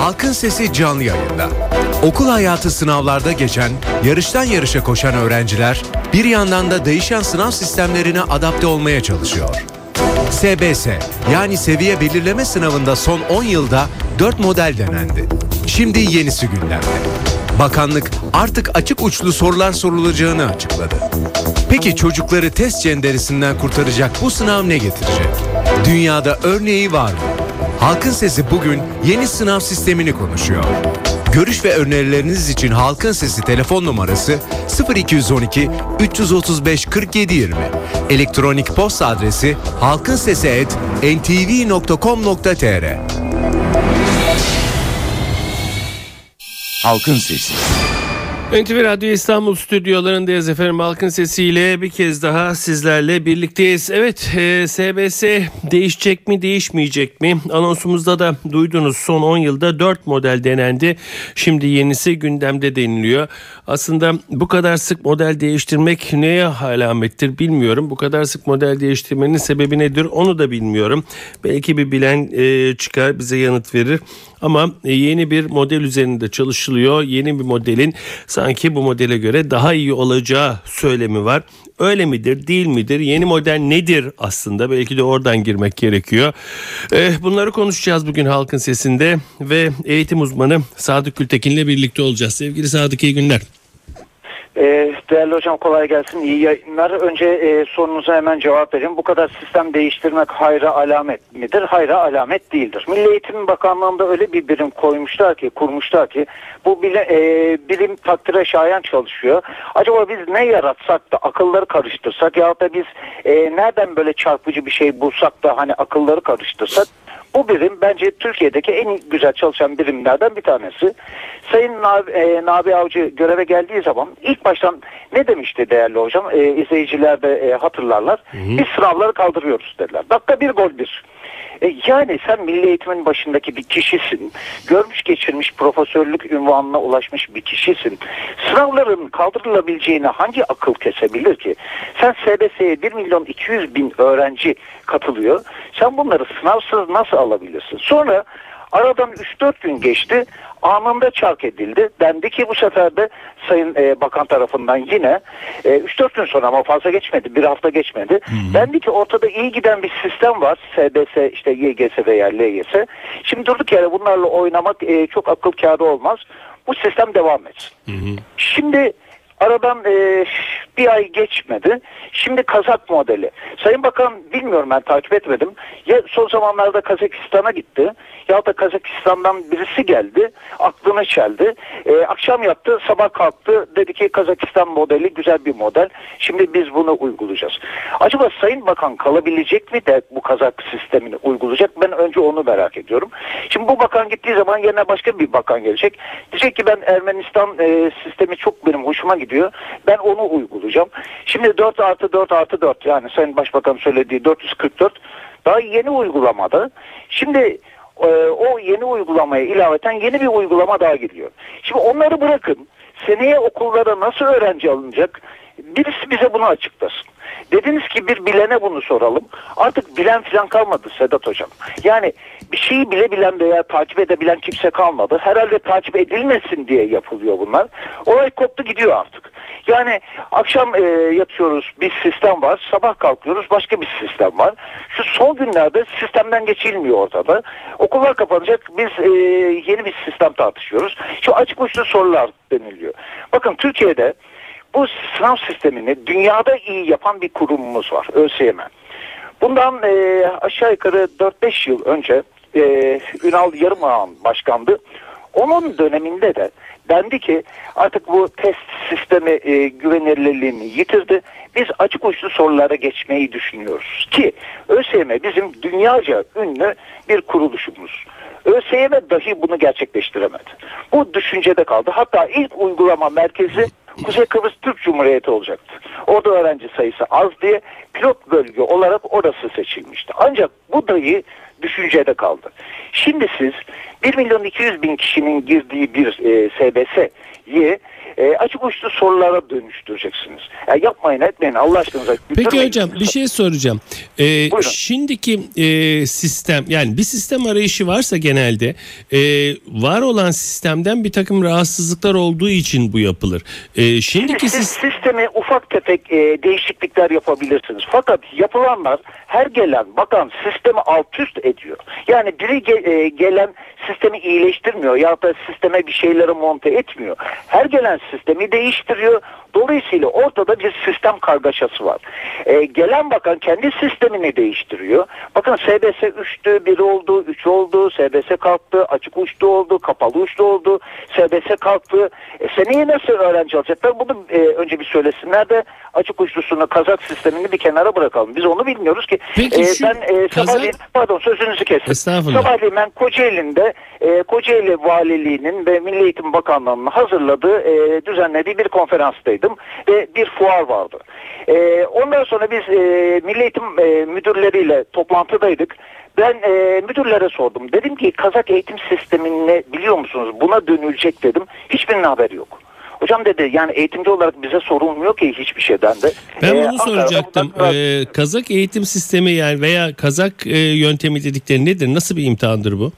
Halkın Sesi canlı yayında. Okul hayatı sınavlarda geçen, yarıştan yarışa koşan öğrenciler bir yandan da değişen sınav sistemlerine adapte olmaya çalışıyor. SBS yani seviye belirleme sınavında son 10 yılda 4 model denendi. Şimdi yenisi gündemde. Bakanlık artık açık uçlu sorular sorulacağını açıkladı. Peki çocukları test cenderisinden kurtaracak bu sınav ne getirecek? Dünyada örneği var mı? Halkın Sesi bugün yeni sınav sistemini konuşuyor. Görüş ve önerileriniz için Halkın Sesi telefon numarası 0212 335 47 20. Elektronik posta adresi halkinsesi@ntv.com.tr. Halkın Sesi. NTV Radyo İstanbul stüdyolarındayız efendim. Halkın sesiyle bir kez daha sizlerle birlikteyiz. Evet e, SBS değişecek mi değişmeyecek mi? Anonsumuzda da duydunuz son 10 yılda 4 model denendi. Şimdi yenisi gündemde deniliyor. Aslında bu kadar sık model değiştirmek neye alamettir bilmiyorum. Bu kadar sık model değiştirmenin sebebi nedir onu da bilmiyorum. Belki bir bilen e, çıkar bize yanıt verir. Ama e, yeni bir model üzerinde çalışılıyor. Yeni bir modelin sanki bu modele göre daha iyi olacağı söylemi var. Öyle midir, değil midir? Yeni model nedir aslında? Belki de oradan girmek gerekiyor. Eh, bunları konuşacağız bugün Halkın Sesi'nde ve eğitim uzmanı Sadık Gültekin'le birlikte olacağız. Sevgili Sadık iyi günler. Ee, değerli hocam kolay gelsin. İyi yayınlar. Önce e, sorunuza hemen cevap vereyim. Bu kadar sistem değiştirmek hayra alamet midir? Hayra alamet değildir. Milli Eğitim Bakanlığı'nda öyle bir birim koymuşlar ki, kurmuşlar ki bu bile, e, bilim takdire şayan çalışıyor. Acaba biz ne yaratsak da akılları karıştırsak ya da biz e, nereden böyle çarpıcı bir şey bulsak da hani akılları karıştırsak bu birim bence Türkiye'deki en güzel çalışan birimlerden bir tanesi. Sayın Nabi, e, Nabi Avcı göreve geldiği zaman ilk baştan ne demişti değerli hocam? E, izleyiciler de e, hatırlarlar. Hı hı. Biz sınavları kaldırıyoruz dediler. Dakika bir gol bir. E, yani sen milli eğitimin başındaki bir kişisin. Görmüş geçirmiş profesörlük ünvanına ulaşmış bir kişisin. Sınavların kaldırılabileceğini hangi akıl kesebilir ki? Sen SBS'ye 1 milyon 200 bin öğrenci katılıyor. Sen bunları sınavsız nasıl alabilirsin? Sonra Aradan 3-4 gün geçti. Anında çark edildi. Dendi ki bu sefer de Sayın e, Bakan tarafından yine e, 3-4 gün sonra ama fazla geçmedi. Bir hafta geçmedi. Hı-hı. Dendi ki ortada iyi giden bir sistem var. SBS işte YGS veya LGS. Şimdi durduk yere bunlarla oynamak e, çok akıl kârı olmaz. Bu sistem devam etsin. Hı-hı. Şimdi Aradan e, bir ay geçmedi. Şimdi Kazak modeli. Sayın Bakan bilmiyorum ben takip etmedim. Ya son zamanlarda Kazakistan'a gitti ya da Kazakistan'dan birisi geldi. Aklına çeldi. E, akşam yattı sabah kalktı. Dedi ki Kazakistan modeli güzel bir model. Şimdi biz bunu uygulayacağız. Acaba Sayın Bakan kalabilecek mi de bu Kazak sistemini uygulayacak? Ben önce onu merak ediyorum. Şimdi bu bakan gittiği zaman yerine başka bir bakan gelecek. Diyecek ki ben Ermenistan e, sistemi çok benim hoşuma gidiyor gidiyor. Ben onu uygulayacağım. Şimdi 4 artı 4 artı 4 yani Sayın Başbakan söylediği 444 daha yeni uygulamada. Şimdi e, o yeni uygulamaya ilaveten yeni bir uygulama daha geliyor. Şimdi onları bırakın. Seneye okullara nasıl öğrenci alınacak? Birisi bize bunu açıklasın. Dediniz ki bir bilene bunu soralım. Artık bilen filan kalmadı Sedat Hocam. Yani bir şeyi bile bilen veya takip edebilen kimse kalmadı. Herhalde takip edilmesin diye yapılıyor bunlar. Olay koptu gidiyor artık. Yani akşam e, yatıyoruz bir sistem var. Sabah kalkıyoruz başka bir sistem var. Şu son günlerde sistemden geçilmiyor ortada. Okullar kapanacak. Biz e, yeni bir sistem tartışıyoruz. Şu açık uçlu sorular deniliyor. Bakın Türkiye'de bu sınav sistemini dünyada iyi yapan bir kurumumuz var. ÖSYM. Bundan e, aşağı yukarı 4-5 yıl önce e, Ünal Yarımağan başkandı. Onun döneminde de dendi ki artık bu test sistemi e, güvenilirliğini yitirdi. Biz açık uçlu sorulara geçmeyi düşünüyoruz ki ÖSYM bizim dünyaca ünlü bir kuruluşumuz. ÖSYM dahi bunu gerçekleştiremedi. Bu düşüncede kaldı. Hatta ilk uygulama merkezi Kuzey Kıbrıs Türk Cumhuriyeti olacaktı. Orada öğrenci sayısı az diye pilot bölge olarak orası seçilmişti. Ancak bu dahi düşüncede kaldı. Şimdi siz 1 milyon 200 bin kişinin girdiği bir e, SBS'yi e, açık uçlu sorulara dönüştüreceksiniz. Ya yapmayın etmeyin Allah aşkınıza. Peki hocam bir şey soracağım. Ee, Buyurun. şimdiki e, sistem yani bir sistem arayışı varsa genelde e, var olan sistemden bir takım rahatsızlıklar olduğu için bu yapılır. E, şimdiki Siz sistem sisteme ufak tefek e, değişiklikler yapabilirsiniz. Fakat yapılanlar her gelen bakan sistemi alt üst ediyor. Yani biri ge- e, gelen sistemi iyileştirmiyor ya da sisteme bir şeyleri monte etmiyor. Her gelen sistemi değiştiriyor. Dolayısıyla ortada bir sistem kargaşası var. E, gelen bakan kendi sistemini değiştiriyor. Bakın SBS 3'tü, 1 oldu, 3 oldu, SBS kalktı, açık uçlu oldu, kapalı uçlu oldu, SBS kalktı. E, seneye nasıl öğrenci alacaklar? Bunu e, önce bir söylesinler de açık uçlusunu, kazak sistemini bir kenara bırakalım. Biz onu bilmiyoruz ki. Peki şu ben e, kazak- sabahleyin, pardon sözünüzü kestim. Estağfurullah. Sabahleyin ben Kocaeli'nde e, Kocaeli Valiliği'nin ve Milli Eğitim Bakanlığı'nın hazırladığı, e, düzenlediği bir konferanstaydım ve bir fuar vardı. E, ondan sonra biz e, Milli Eğitim e, müdürleriyle toplantıdaydık. Ben e, müdürlere sordum. Dedim ki Kazak eğitim sistemini biliyor musunuz? Buna dönülecek dedim. Hiçbirinin haberi yok. Hocam dedi yani eğitimci olarak bize sorulmuyor ki hiçbir şeyden de. ben E, bunu Ankara'da soracaktım. bundan- E, kazak eğitim sistemi yani veya kazak e, yöntemi dedikleri nedir? Nasıl bir imtihandır bu?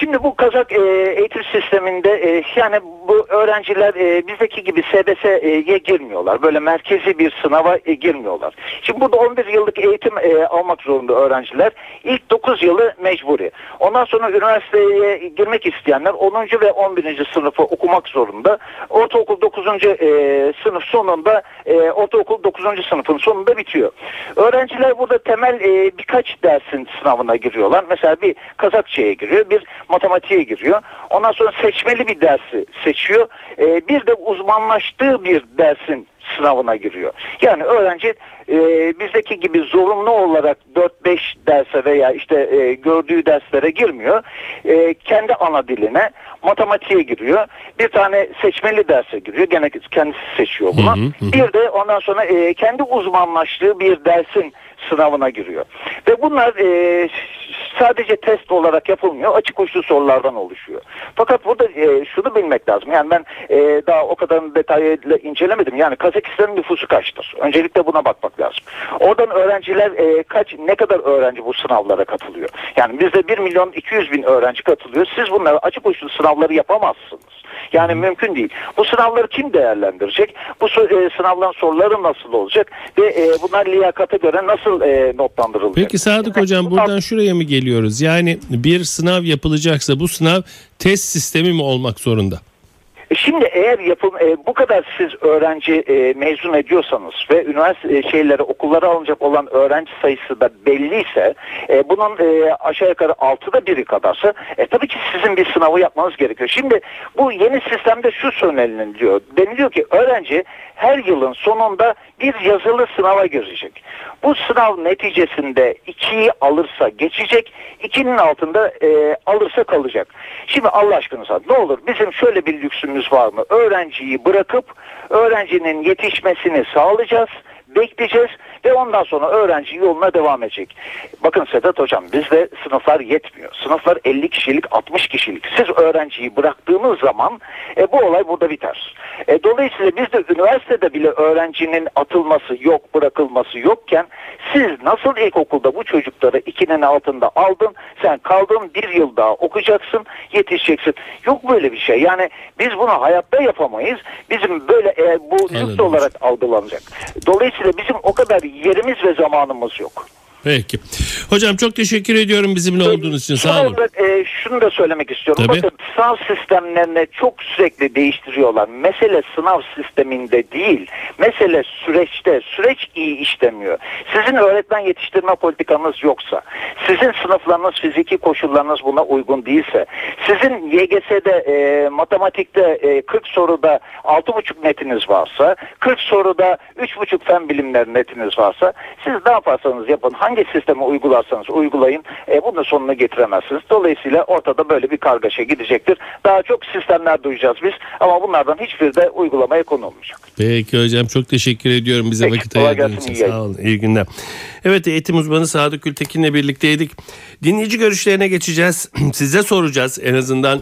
Şimdi bu Kazak e, eğitim sisteminde e, yani bu öğrenciler e, bizdeki gibi SBS'ye girmiyorlar. Böyle merkezi bir sınava e, girmiyorlar. Şimdi burada 11 yıllık eğitim e, almak zorunda öğrenciler. İlk 9 yılı mecburi. Ondan sonra üniversiteye girmek isteyenler 10. ve 11. sınıfı okumak zorunda. Ortaokul 9. E, sınıf sonunda e, ortaokul 9. sınıfın sonunda bitiyor. Öğrenciler burada temel e, birkaç dersin sınavına giriyorlar. Mesela bir Kazakça'ya giriyor, bir matematiğe giriyor. Ondan sonra seçmeli bir dersi seçiyor. E, bir de uzmanlaştığı bir dersin sınavına giriyor. Yani öğrenci e, bizdeki gibi zorunlu olarak 4-5 derse veya işte e, gördüğü derslere girmiyor. E, kendi ana diline matematiğe giriyor. Bir tane seçmeli derse giriyor. Gene kendisi seçiyor bunu. Hı hı, hı. Bir de ondan sonra e, kendi uzmanlaştığı bir dersin sınavına giriyor. Ve bunlar e, sadece test olarak yapılmıyor. Açık uçlu sorulardan oluşuyor. Fakat burada e, şunu bilmek lazım. Yani ben e, daha o kadar detaylı incelemedim. Yani Kazakistan'ın nüfusu kaçtır? Öncelikle buna bakmak lazım. Oradan öğrenciler e, kaç ne kadar öğrenci bu sınavlara katılıyor? Yani bizde 1 milyon 200 bin öğrenci katılıyor. Siz bunları açık uçlu sınavları yapamazsınız. Yani mümkün değil. Bu sınavları kim değerlendirecek? Bu e, sınavların soruları nasıl olacak? Ve e, bunlar liyakata göre nasıl e, notlandırılacak? Peki Sadık Yani Hocam bu buradan şuraya mı geliyoruz? Yani bir sınav yapılacaksa bu sınav test sistemi mi olmak zorunda? E, Şimdi eğer yapım e, bu kadar siz öğrenci e, mezun ediyorsanız ve üniversite e, şeylere okullara alınacak olan öğrenci sayısı da belliyse e, bunun e, aşağı yukarı altıda biri kadarsa e, tabii ki sizin bir sınavı yapmanız gerekiyor. Şimdi bu yeni sistemde şu söyleniliyor. Deniliyor ki öğrenci her yılın sonunda bir yazılı sınava girecek. Bu sınav neticesinde 2'yi alırsa geçecek, 2'nin altında e, alırsa kalacak. Şimdi Allah aşkınıza ne olur bizim şöyle bir lüksümüz var mı? Öğrenciyi bırakıp öğrencinin yetişmesini sağlayacağız bekleyeceğiz ve ondan sonra öğrenci yoluna devam edecek. Bakın Sedat Hocam bizde sınıflar yetmiyor. Sınıflar 50 kişilik 60 kişilik. Siz öğrenciyi bıraktığınız zaman e, bu olay burada biter. E, dolayısıyla bizde üniversitede bile öğrencinin atılması yok bırakılması yokken siz nasıl ilkokulda bu çocukları ikinin altında aldın sen kaldın bir yıl daha okuyacaksın yetişeceksin. Yok böyle bir şey. Yani biz bunu hayatta yapamayız. Bizim böyle e, bu lüks olarak algılanacak. Dolayısıyla bizim o kadar yerimiz ve zamanımız yok. Peki. Hocam çok teşekkür ediyorum bizimle olduğunuz için. Sağ olun. Da, e, şunu da söylemek istiyorum. Tabii. Bakın sınav sistemlerini çok sürekli değiştiriyorlar. Mesele sınav sisteminde değil. Mesele süreçte. Süreç iyi işlemiyor. Sizin öğretmen yetiştirme politikanız yoksa, sizin sınıflarınız, fiziki koşullarınız buna uygun değilse, sizin YGS'de e, matematikte e, 40 soruda 6,5 netiniz varsa, 40 soruda 3,5 fen bilimleri netiniz varsa, siz ne yaparsanız yapın, hangi hangi sistemi uygularsanız uygulayın e, bunun sonunu getiremezsiniz. Dolayısıyla ortada böyle bir kargaşa gidecektir. Daha çok sistemler duyacağız biz ama bunlardan hiçbiri de uygulamaya konulmayacak. Peki hocam çok teşekkür ediyorum bize Peki, vakit ayırdığınız için. iyi Sağ olun. İyi günler. Evet eğitim uzmanı Sadık Gültekin'le birlikteydik. Dinleyici görüşlerine geçeceğiz. Size soracağız en azından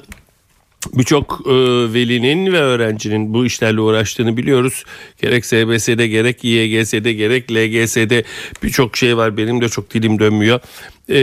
Birçok e, velinin ve öğrencinin bu işlerle uğraştığını biliyoruz. Gerek SBS'de gerek İEGS'de gerek LGS'de birçok şey var. Benim de çok dilim dönmüyor. E,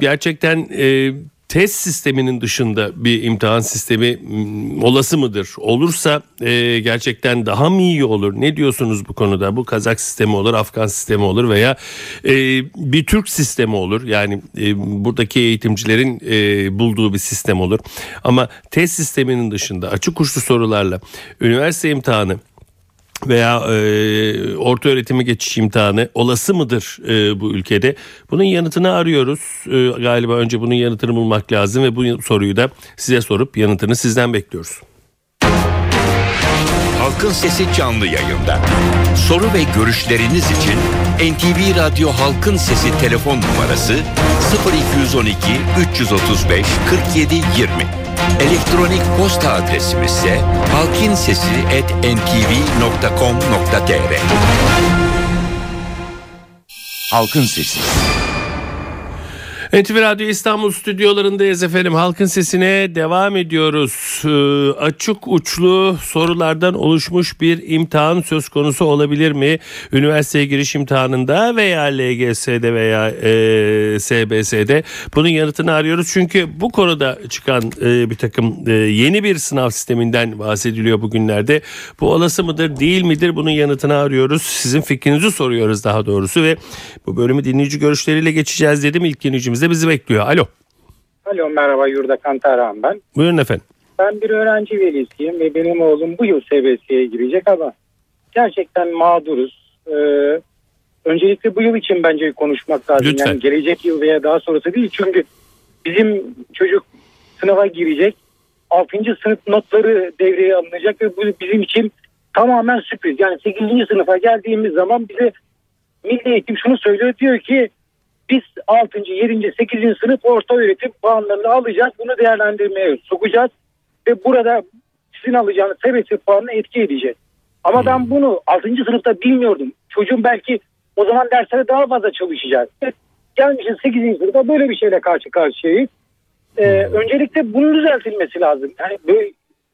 gerçekten e, test sisteminin dışında bir imtihan sistemi m, olası mıdır? Olursa e, gerçekten daha mı iyi olur? Ne diyorsunuz bu konuda? Bu Kazak sistemi olur, Afgan sistemi olur veya e, bir Türk sistemi olur. Yani e, buradaki eğitimcilerin e, bulduğu bir sistem olur. Ama test sisteminin dışında açık uçlu sorularla üniversite imtihanı veya e, orta öğretime geçiş imtihanı olası mıdır e, bu ülkede? Bunun yanıtını arıyoruz. E, galiba önce bunun yanıtını bulmak lazım ve bu soruyu da size sorup yanıtını sizden bekliyoruz. Halkın Sesi canlı yayında. Soru ve görüşleriniz için NTV Radyo Halkın Sesi telefon numarası 0212 335 47 20. Elektronik posta adresimiz ise halkinsesi@ntv.com.tr. Halkın Sesi. NTV Radyo İstanbul stüdyolarındayız efendim. Halkın sesine devam ediyoruz. Ee, açık uçlu sorulardan oluşmuş bir imtihan söz konusu olabilir mi? Üniversiteye giriş imtihanında veya LGS'de veya e, SBS'de bunun yanıtını arıyoruz. Çünkü bu konuda çıkan e, bir takım e, yeni bir sınav sisteminden bahsediliyor bugünlerde. Bu olası mıdır değil midir bunun yanıtını arıyoruz. Sizin fikrinizi soruyoruz daha doğrusu ve bu bölümü dinleyici görüşleriyle geçeceğiz dedim. İlk dinleyicimiz de bizi bekliyor. Alo. Alo merhaba Yurda Kantarhan ben. Buyurun efendim. Ben bir öğrenci velisiyim ve benim oğlum bu yıl SBS'ye girecek ama gerçekten mağduruz. Ee, öncelikle bu yıl için bence konuşmak lazım. Lütfen. Yani gelecek yıl veya daha sonrası değil. Çünkü bizim çocuk sınava girecek. 6. sınıf notları devreye alınacak ve bu bizim için tamamen sürpriz. Yani 8. sınıfa geldiğimiz zaman bize Milli Eğitim şunu söylüyor diyor ki biz 6. 7. 8. sınıf orta öğretim puanlarını alacağız. Bunu değerlendirmeye sokacağız. Ve burada sizin alacağınız sebepsiz puanını etki edecek. Ama ben bunu 6. sınıfta bilmiyordum. Çocuğum belki o zaman derslere daha fazla çalışacak. Gelmişiz 8. sınıfta böyle bir şeyle karşı karşıyayız. Ee, öncelikle bunun düzeltilmesi lazım. Yani böyle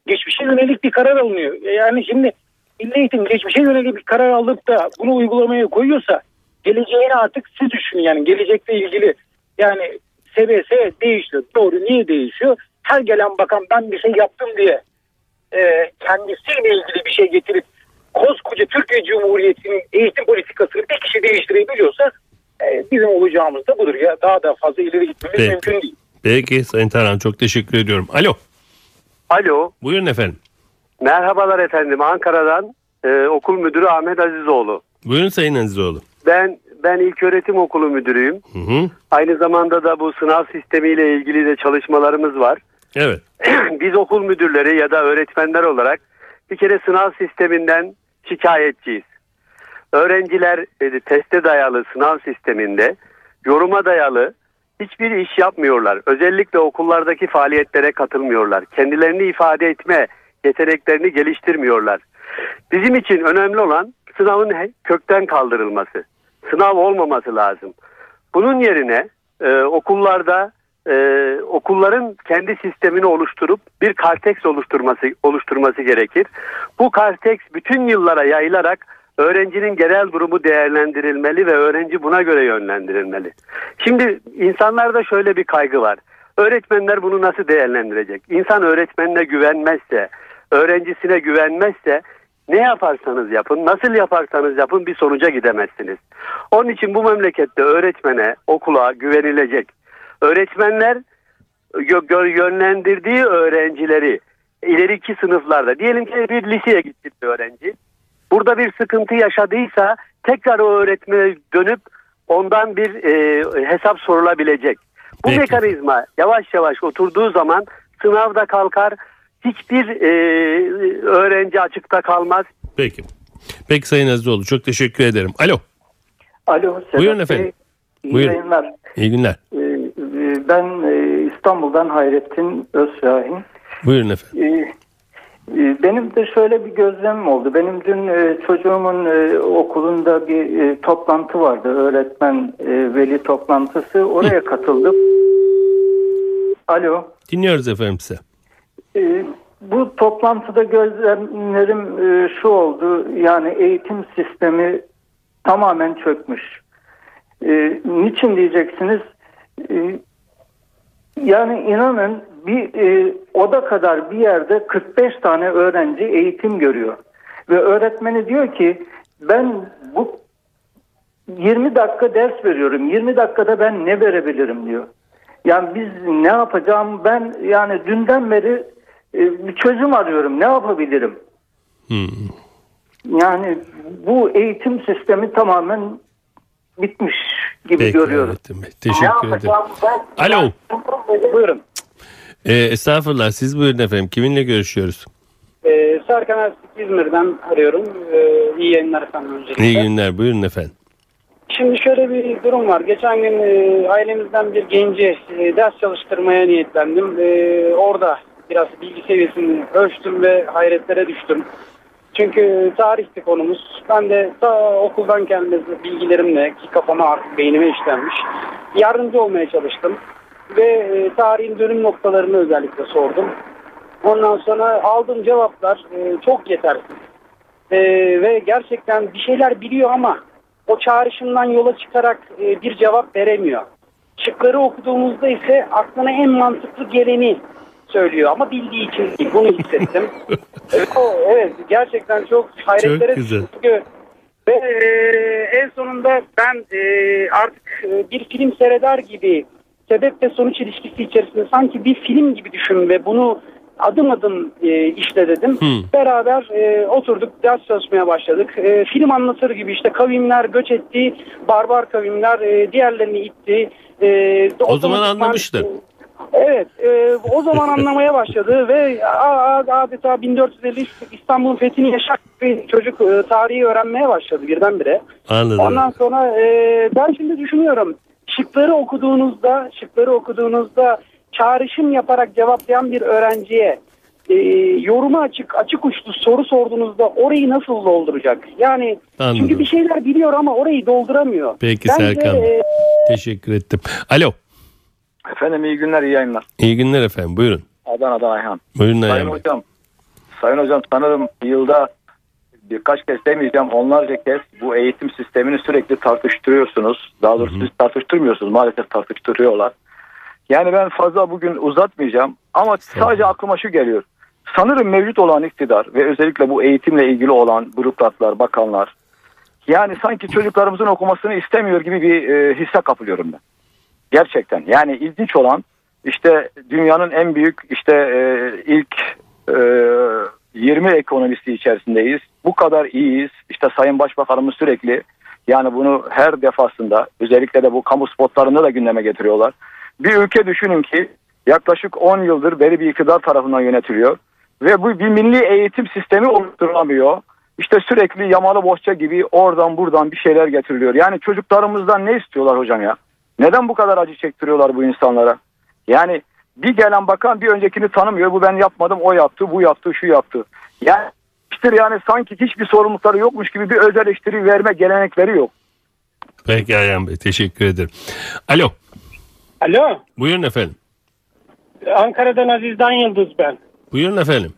geçmişe yönelik bir karar alınıyor. Yani şimdi Milli Eğitim geçmişe yönelik bir karar alıp da bunu uygulamaya koyuyorsa geleceğini artık siz düşünün yani gelecekle ilgili yani SBS değişiyor. Doğru niye değişiyor? Her gelen bakan ben bir şey yaptım diye e, kendisiyle ilgili bir şey getirip koskoca Türkiye Cumhuriyeti'nin eğitim politikasını bir kişi değiştirebiliyorsa e, bizim olacağımız da budur. Ya daha da fazla ileri gitmemiz Peki. mümkün değil. Peki Sayın Tarhan çok teşekkür ediyorum. Alo. Alo, Buyurun efendim. merhabalar efendim. Ankara'dan e, okul müdürü Ahmet Azizoğlu. Buyurun Sayın Azizoğlu. Ben ben ilköğretim okulu müdürüyüm. Hı hı. Aynı zamanda da bu sınav sistemiyle ilgili de çalışmalarımız var. Evet. Biz okul müdürleri ya da öğretmenler olarak bir kere sınav sisteminden şikayetçiyiz. Öğrenciler e, teste dayalı sınav sisteminde yoruma dayalı hiçbir iş yapmıyorlar. Özellikle okullardaki faaliyetlere katılmıyorlar. Kendilerini ifade etme yeteneklerini geliştirmiyorlar. Bizim için önemli olan sınavın kökten kaldırılması. Sınav olmaması lazım. Bunun yerine e, okullarda e, okulların kendi sistemini oluşturup bir karteks oluşturması oluşturması gerekir. Bu karteks bütün yıllara yayılarak öğrencinin genel durumu değerlendirilmeli ve öğrenci buna göre yönlendirilmeli. Şimdi insanlarda şöyle bir kaygı var. Öğretmenler bunu nasıl değerlendirecek? İnsan öğretmenine güvenmezse, öğrencisine güvenmezse ne yaparsanız yapın, nasıl yaparsanız yapın bir sonuca gidemezsiniz. Onun için bu memlekette öğretmene, okula güvenilecek. Öğretmenler yönlendirdiği öğrencileri ileriki sınıflarda diyelim ki bir liseye gitti bir öğrenci. Burada bir sıkıntı yaşadıysa tekrar o öğretmene dönüp ondan bir e, hesap sorulabilecek. Bu Peki. mekanizma yavaş yavaş oturduğu zaman sınavda kalkar. Hiçbir e, öğrenci açıkta kalmaz. Peki. Peki Sayın Azizoğlu çok teşekkür ederim. Alo. Alo. Sedat Buyurun Bey. efendim. İyi Buyurun. yayınlar. İyi günler. Ee, e, Ben e, İstanbul'dan Hayrettin Özşahin. Buyurun efendim. Ee, e, Benim de şöyle bir gözlemim oldu. Benim dün çocuğumun okulunda bir toplantı vardı. Öğretmen veli toplantısı. Oraya katıldım. Alo. Dinliyoruz efendim size. Ee, Bu toplantıda gözlemlerim e, şu oldu. Yani eğitim sistemi tamamen çökmüş. Ee, niçin diyeceksiniz? Ee, yani inanın bir e, oda kadar bir yerde 45 tane öğrenci eğitim görüyor. Ve öğretmeni diyor ki ben bu 20 dakika ders veriyorum. 20 dakikada ben ne verebilirim diyor. Yani biz ne yapacağım ben yani dünden beri bir çözüm arıyorum. Ne yapabilirim? Hmm. Yani bu eğitim sistemi tamamen bitmiş gibi Peki görüyorum. Ne Teşekkür ederim. ben? Alo. Buyurun. Ee, estağfurullah siz buyurun efendim. Kiminle görüşüyoruz? Ee, Serkan Erzik İzmir'den arıyorum. Ee, iyi yayınlar efendim öncelikle. İyi günler. Buyurun efendim. Şimdi şöyle bir durum var. Geçen gün e, ailemizden bir genci e, ders çalıştırmaya niyetlendim. E, orada biraz bilgi seviyesini ölçtüm ve hayretlere düştüm. Çünkü tarihti konumuz. Ben de ta okuldan kendi bilgilerimle ki kafama artık beynime işlenmiş. Yardımcı olmaya çalıştım. Ve e, tarihin dönüm noktalarını özellikle sordum. Ondan sonra aldığım cevaplar e, çok yetersiz. E, ve gerçekten bir şeyler biliyor ama o çağrışımdan yola çıkarak bir cevap veremiyor. Şıkları okuduğumuzda ise aklına en mantıklı geleni söylüyor ama bildiği için değil. Bunu hissettim. evet, o, evet gerçekten çok hayretlere Çok güzel. düştüm. Ve e, en sonunda ben e, artık e, bir film seyreder gibi sebep ve sonuç ilişkisi içerisinde sanki bir film gibi düşün ve bunu adım adım e, işle dedim. Hmm. Beraber e, oturduk ders çalışmaya başladık. E, film anlatır gibi işte kavimler göç etti, barbar kavimler e, diğerlerini itti. E, O zaman otomatikman- anlamıştır. Evet, e, o zaman anlamaya başladı ve adeta 1450 İstanbul'un fethini yaşar bir çocuk e, tarihi öğrenmeye başladı birdenbire. Anladım. Ondan sonra e, ben şimdi düşünüyorum. Şıkları okuduğunuzda, şıkları okuduğunuzda çağrışım yaparak cevaplayan bir öğrenciye e, yoruma açık, açık uçlu soru sorduğunuzda orayı nasıl dolduracak? Yani Anladım. çünkü bir şeyler biliyor ama orayı dolduramıyor. Peki Bence, Serkan. e, Teşekkür ettim. Alo. Efendim iyi günler iyi yayınlar. İyi günler efendim. Buyurun. Adana'dan Ayhan. Buyurun Sayın Ayhan Bey. hocam, Sayın hocam sanırım yılda birkaç kez demeyeceğim onlarca kez bu eğitim sistemini sürekli tartıştırıyorsunuz. Daha doğrusu siz tartıştırmıyorsunuz maalesef tartıştırıyorlar. Yani ben fazla bugün uzatmayacağım ama sadece aklıma şu geliyor. Sanırım mevcut olan iktidar ve özellikle bu eğitimle ilgili olan bürokratlar, bakanlar yani sanki çocuklarımızın okumasını istemiyor gibi bir e, hisse kapılıyorum ben. Gerçekten yani ilginç olan işte dünyanın en büyük işte e, ilk e, 20 ekonomisi içerisindeyiz. Bu kadar iyiyiz. İşte Sayın Başbakanımız sürekli yani bunu her defasında özellikle de bu kamu spotlarında da gündeme getiriyorlar. Bir ülke düşünün ki yaklaşık 10 yıldır beri bir iktidar tarafından yönetiliyor ve bu bir milli eğitim sistemi oluşturulamıyor. İşte sürekli yamalı bohça gibi oradan buradan bir şeyler getiriliyor. Yani çocuklarımızdan ne istiyorlar hocam ya? Neden bu kadar acı çektiriyorlar bu insanlara? Yani bir gelen bakan bir öncekini tanımıyor. Bu ben yapmadım, o yaptı, bu yaptı, şu yaptı. Yani işte yani sanki hiçbir sorumlulukları yokmuş gibi bir öz eleştiri verme gelenekleri yok. Peki Ayhan Bey. Teşekkür ederim. Alo. Alo, Buyurun efendim. Ankara'dan Aziz'den Yıldız ben. Buyurun efendim.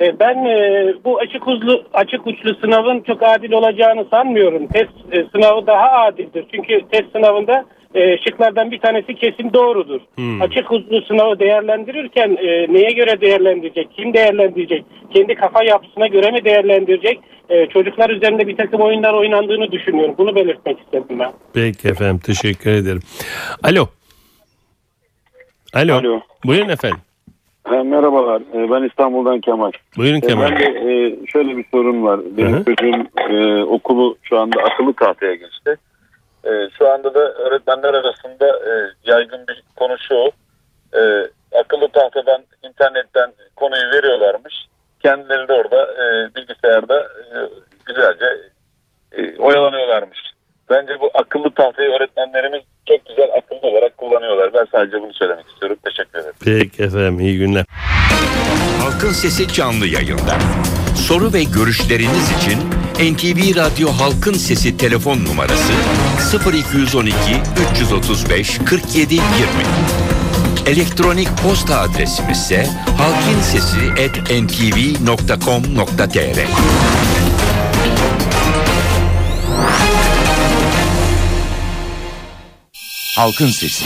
E, Ben e, bu açık uçlu açık uçlu sınavın çok adil olacağını sanmıyorum. Test e, sınavı daha adildir. Çünkü test sınavında şıklardan bir tanesi kesin doğrudur. Hmm. Açık uçlu sınavı değerlendirirken neye göre değerlendirecek, kim değerlendirecek, kendi kafa yapısına göre mi değerlendirecek? Çocuklar üzerinde bir takım oyunlar oynandığını düşünüyorum. Bunu belirtmek istedim ben. Peki efendim. Teşekkür ederim. Alo. Alo. Alo. Buyurun efendim. Ha, merhabalar. Ee, Ben İstanbul'dan Kemal. Buyurun Ee, Kemal. Ben de e, şöyle bir sorun var. Benim Hı hı. çocuğum e, okulu şu anda akıllı tahtaya geçti. E, şu anda da öğretmenler arasında e, yaygın bir konu şu. E, akıllı tahtadan internetten konuyu veriyorlarmış. Kendileri de orada e, bilgisayarda e, güzelce e, oyalanıyorlarmış. Bence bu akıllı tahtayı öğretmenlerimiz çok güzel akıllı olarak kullanıyorlar. Ben sadece bunu söylemek istiyorum. Teşekkür ederim. Peki efendim iyi günler. Halkın Sesi canlı yayında. Soru ve görüşleriniz için NTV Radyo Halkın Sesi telefon numarası 0212 335 47 20. Elektronik posta adresimiz ise halkinsesi@ntv.com.tr. Halkın Sesi.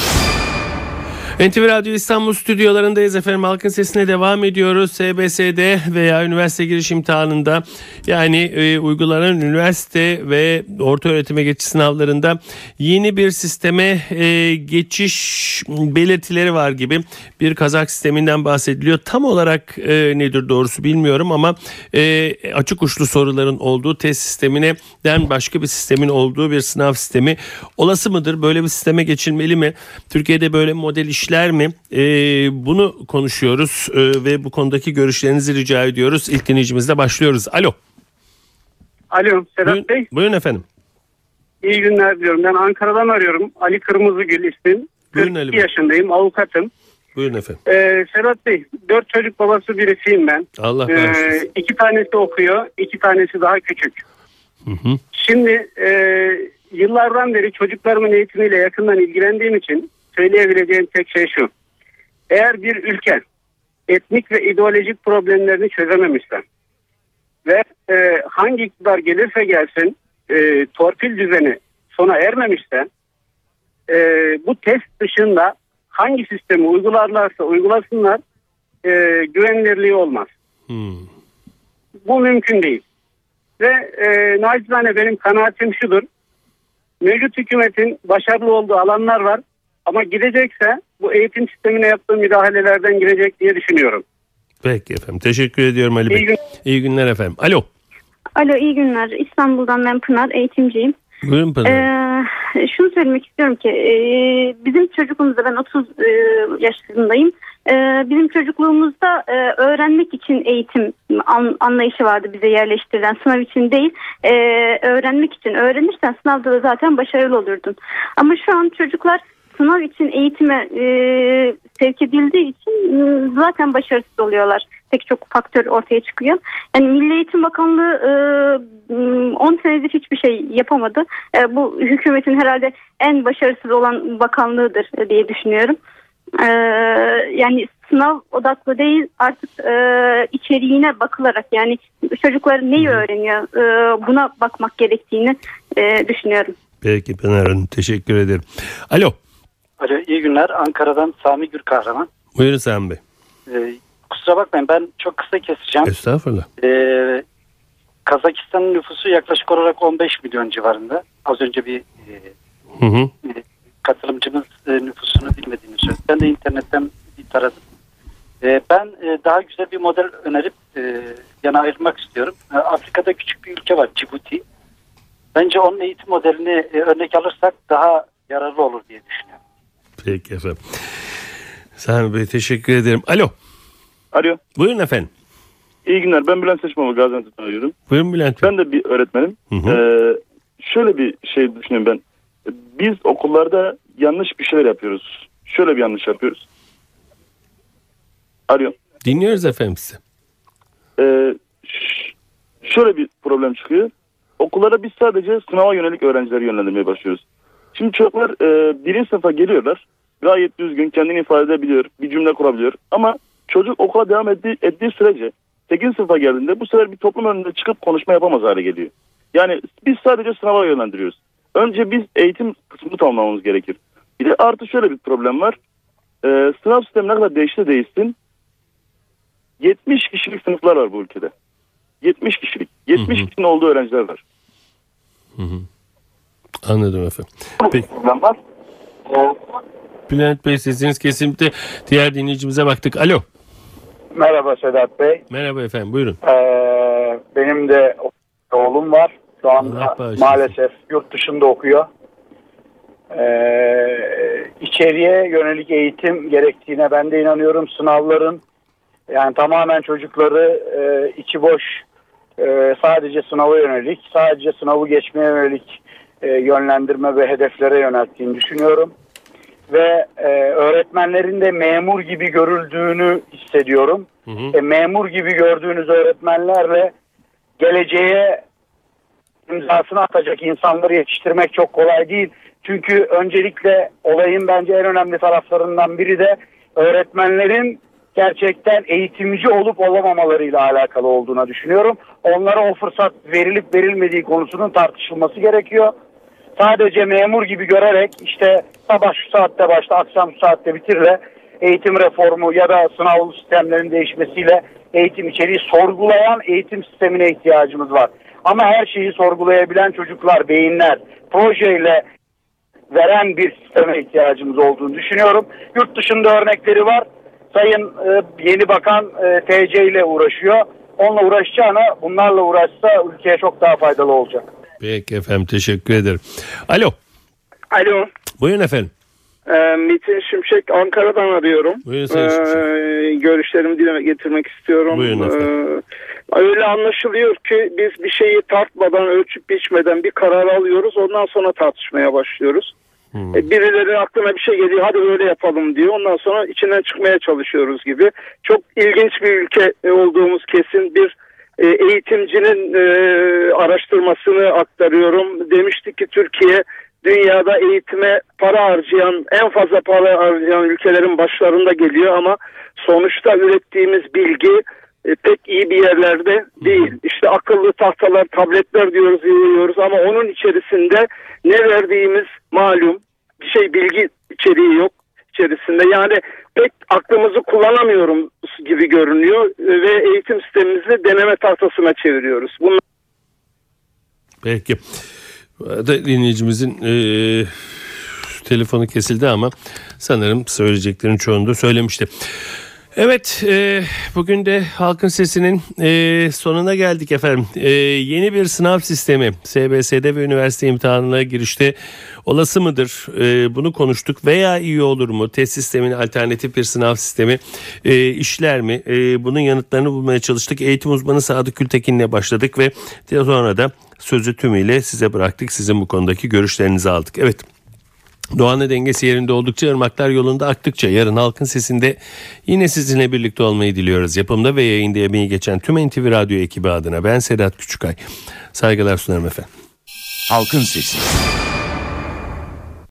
NTV Radyo İstanbul stüdyolarındayız efendim. Halkın sesine devam ediyoruz. SBS'de veya üniversite giriş imtihanında yani e, uygulanan üniversite ve orta öğretime geçiş sınavlarında yeni bir sisteme e, geçiş belirtileri var gibi bir kazak sisteminden bahsediliyor. Tam olarak e, nedir doğrusu bilmiyorum ama e, açık uçlu soruların olduğu test sistemine den başka bir sistemin olduğu bir sınav sistemi olası mıdır? Böyle bir sisteme geçilmeli mi? Türkiye'de böyle model işler mi? Ee, bunu konuşuyoruz ee, ve bu konudaki görüşlerinizi rica ediyoruz. İlk dinleyicimizle başlıyoruz. Alo. Alo Sedat Buyurun, Bey. buyurun efendim. İyi günler diyorum. Ben Ankara'dan arıyorum. Ali Kırmızıgül ismim. Buyurun Ali 42 Bey. yaşındayım. Avukatım. Buyurun efendim. Ee, Sedat Bey, dört çocuk babası birisiyim ben. Allah Ee, bağışlasın. iki tanesi okuyor, iki tanesi daha küçük. Hı hı. Şimdi e, yıllardan beri çocuklarımın eğitimiyle yakından ilgilendiğim için söyleyebileceğim tek şey şu. Eğer bir ülke etnik ve ideolojik problemlerini çözememişse ve e, hangi iktidar gelirse gelsin e, torpil düzeni sona ermemişse e, bu test dışında hangi sistemi uygularlarsa uygulasınlar e, güvenilirliği olmaz. Hmm. Bu mümkün değil. Ve e, nacizane benim kanaatim şudur. Mevcut hükümetin başarılı olduğu alanlar var. Ama gidecekse bu eğitim sistemine yaptığı müdahalelerden girecek diye düşünüyorum. Peki efendim. Teşekkür ediyorum Ali Bey. İyi gün- İyi günler efendim. Alo. Alo iyi günler. İstanbul'dan ben Pınar eğitimciyim. Buyurun Pınar. Ee, şunu söylemek istiyorum ki e, bizim çocukluğumuzda ben 30 e, yaşındayım. E, bizim çocukluğumuzda e, öğrenmek için eğitim an- anlayışı vardı bize yerleştirilen sınav için değil. E, öğrenmek için öğrenirsen sınavda da zaten başarılı olurdun. Ama şu an çocuklar sınav için eğitime e, sevk edildiği için e, zaten başarısız oluyorlar. Pek çok faktör ortaya çıkıyor. Yani Milli Eğitim Bakanlığı e, 10 senedir hiçbir şey yapamadı. E, bu hükümetin herhalde en başarısız olan bakanlığıdır e, diye düşünüyorum. E, yani sınav odaklı değil artık e, içeriğine bakılarak yani çocuklar neyi öğreniyor e, buna bakmak gerektiğini e, düşünüyorum. Peki Pınar Hanım. Teşekkür ederim. Alo. Alo iyi günler. Ankara'dan Sami Gür Kahraman. Buyurun Sami Bey. Ee, kusura bakmayın ben çok kısa keseceğim. Estağfurullah. Ee, Kazakistan'ın nüfusu yaklaşık olarak 15 milyon civarında. Az önce bir e, Hı hı. katılımcımız e, nüfusunu bilmediğini söyledi. Ben de internetten bir taradım. Ee, ben e, daha güzel bir model önerip e, yana ayırmak istiyorum. E, Afrika'da küçük bir ülke var Cibuti. Bence onun eğitim modelini e, örnek alırsak daha yararlı olur diye düşünüyorum. Peki efendim. Sami Bey teşekkür ederim. Alo. Alo. Buyurun efendim. İyi günler. Ben Bülent Seçmenoğlu Gaziantep'ten arıyorum. Buyurun Bülent Bey. Ben de bir öğretmenim. Hı hı. Ee, şöyle bir şey düşünüyorum ben. Biz okullarda yanlış bir şeyler yapıyoruz. Şöyle bir yanlış yapıyoruz. Alo. Dinliyoruz efendim sizi. Ee, şöyle bir problem çıkıyor. Okullara biz sadece sınava yönelik öğrencileri yönlendirmeye başlıyoruz. Şimdi çocuklar e, birinci sınıfa geliyorlar. Gayet düzgün kendini ifade edebiliyor. Bir cümle kurabiliyor. Ama çocuk okula devam ettiği, ettiği sürece 8. sınıfa geldiğinde bu sefer bir toplum önünde çıkıp konuşma yapamaz hale geliyor. Yani biz sadece sınava yönlendiriyoruz. Önce biz eğitim kısmını tamamlamamız gerekir. Bir de artı şöyle bir problem var. Ee, sınav sistemi ne kadar değişti değişsin 70 kişilik sınıflar var bu ülkede. 70 kişilik. 70 kişinin olduğu öğrenciler var. Anladım efendim. Peki. Var. Bülent Bey sesiniz kesinlikle diğer dinleyicimize baktık. Alo. Merhaba Sedat Bey. Merhaba efendim buyurun. Ee, benim de oğlum var. Şu anda maalesef yurt dışında okuyor. Ee, içeriye yönelik eğitim gerektiğine ben de inanıyorum. Sınavların yani tamamen çocukları e, içi boş e, sadece sınava yönelik, sadece sınavı geçmeye yönelik e, yönlendirme ve hedeflere yönelttiğini düşünüyorum. Ve e, öğretmenlerin de memur gibi görüldüğünü hissediyorum. E, memur gibi gördüğünüz öğretmenlerle geleceğe imzasını atacak insanları yetiştirmek çok kolay değil. Çünkü öncelikle olayın bence en önemli taraflarından biri de öğretmenlerin gerçekten eğitimci olup olamamalarıyla alakalı olduğuna düşünüyorum. Onlara o fırsat verilip verilmediği konusunun tartışılması gerekiyor. Sadece memur gibi görerek işte sabah şu saatte başla akşam şu saatte bitirle eğitim reformu ya da sınav sistemlerinin değişmesiyle eğitim içeriği sorgulayan eğitim sistemine ihtiyacımız var. Ama her şeyi sorgulayabilen çocuklar, beyinler, projeyle veren bir sisteme ihtiyacımız olduğunu düşünüyorum. Yurt dışında örnekleri var. Sayın e, yeni bakan e, TC ile uğraşıyor. Onunla uğraşacağına bunlarla uğraşsa ülkeye çok daha faydalı olacak. Peki efendim teşekkür ederim. Alo. Alo. Buyurun efendim. Ee, Metin Şimşek Ankara'dan arıyorum. Buyurun Sayın Şimşek. Ee, görüşlerimi dile getirmek istiyorum. Buyurun efendim. Ee, öyle anlaşılıyor ki biz bir şeyi tartmadan, ölçüp biçmeden bir karar alıyoruz. Ondan sonra tartışmaya başlıyoruz. E, birileri aklına bir şey geliyor hadi böyle yapalım diyor. Ondan sonra içinden çıkmaya çalışıyoruz gibi. Çok ilginç bir ülke olduğumuz kesin bir e, eğitimcinin e, araştırmasını aktarıyorum. Demişti ki Türkiye dünyada eğitime para harcayan en fazla para harcayan ülkelerin başlarında geliyor ama sonuçta ürettiğimiz bilgi e, pek iyi bir yerlerde değil. İşte akıllı tahtalar, tabletler diyoruz, diyoruz ama onun içerisinde ne verdiğimiz malum bir şey bilgi içeriği yok içerisinde. Yani pek aklımızı kullanamıyoruz gibi görünüyor ve eğitim sistemimizi deneme tahtasına çeviriyoruz. Bunlar Peki. Arada dinleyicimizin e, telefonu kesildi ama sanırım söyleyeceklerin çoğunu da söylemişti. Evet e, bugün de halkın sesinin e, sonuna geldik efendim. E, yeni bir sınav sistemi SBS'de ve üniversite imtihanına girişte olası mıdır? E, bunu konuştuk veya iyi olur mu? Test sistemin alternatif bir sınav sistemi e, işler mi? E, bunun yanıtlarını bulmaya çalıştık. Eğitim uzmanı Sadık Gültekin'le başladık ve sonra da sözü tümüyle size bıraktık. Sizin bu konudaki görüşlerinizi aldık. Evet. Doğan'ın dengesi yerinde oldukça ırmaklar yolunda aktıkça yarın halkın sesinde yine sizinle birlikte olmayı diliyoruz. Yapımda ve yayında emeği geçen tüm NTV Radyo ekibi adına ben Sedat Küçükay. Saygılar sunarım efendim. Halkın Sesi.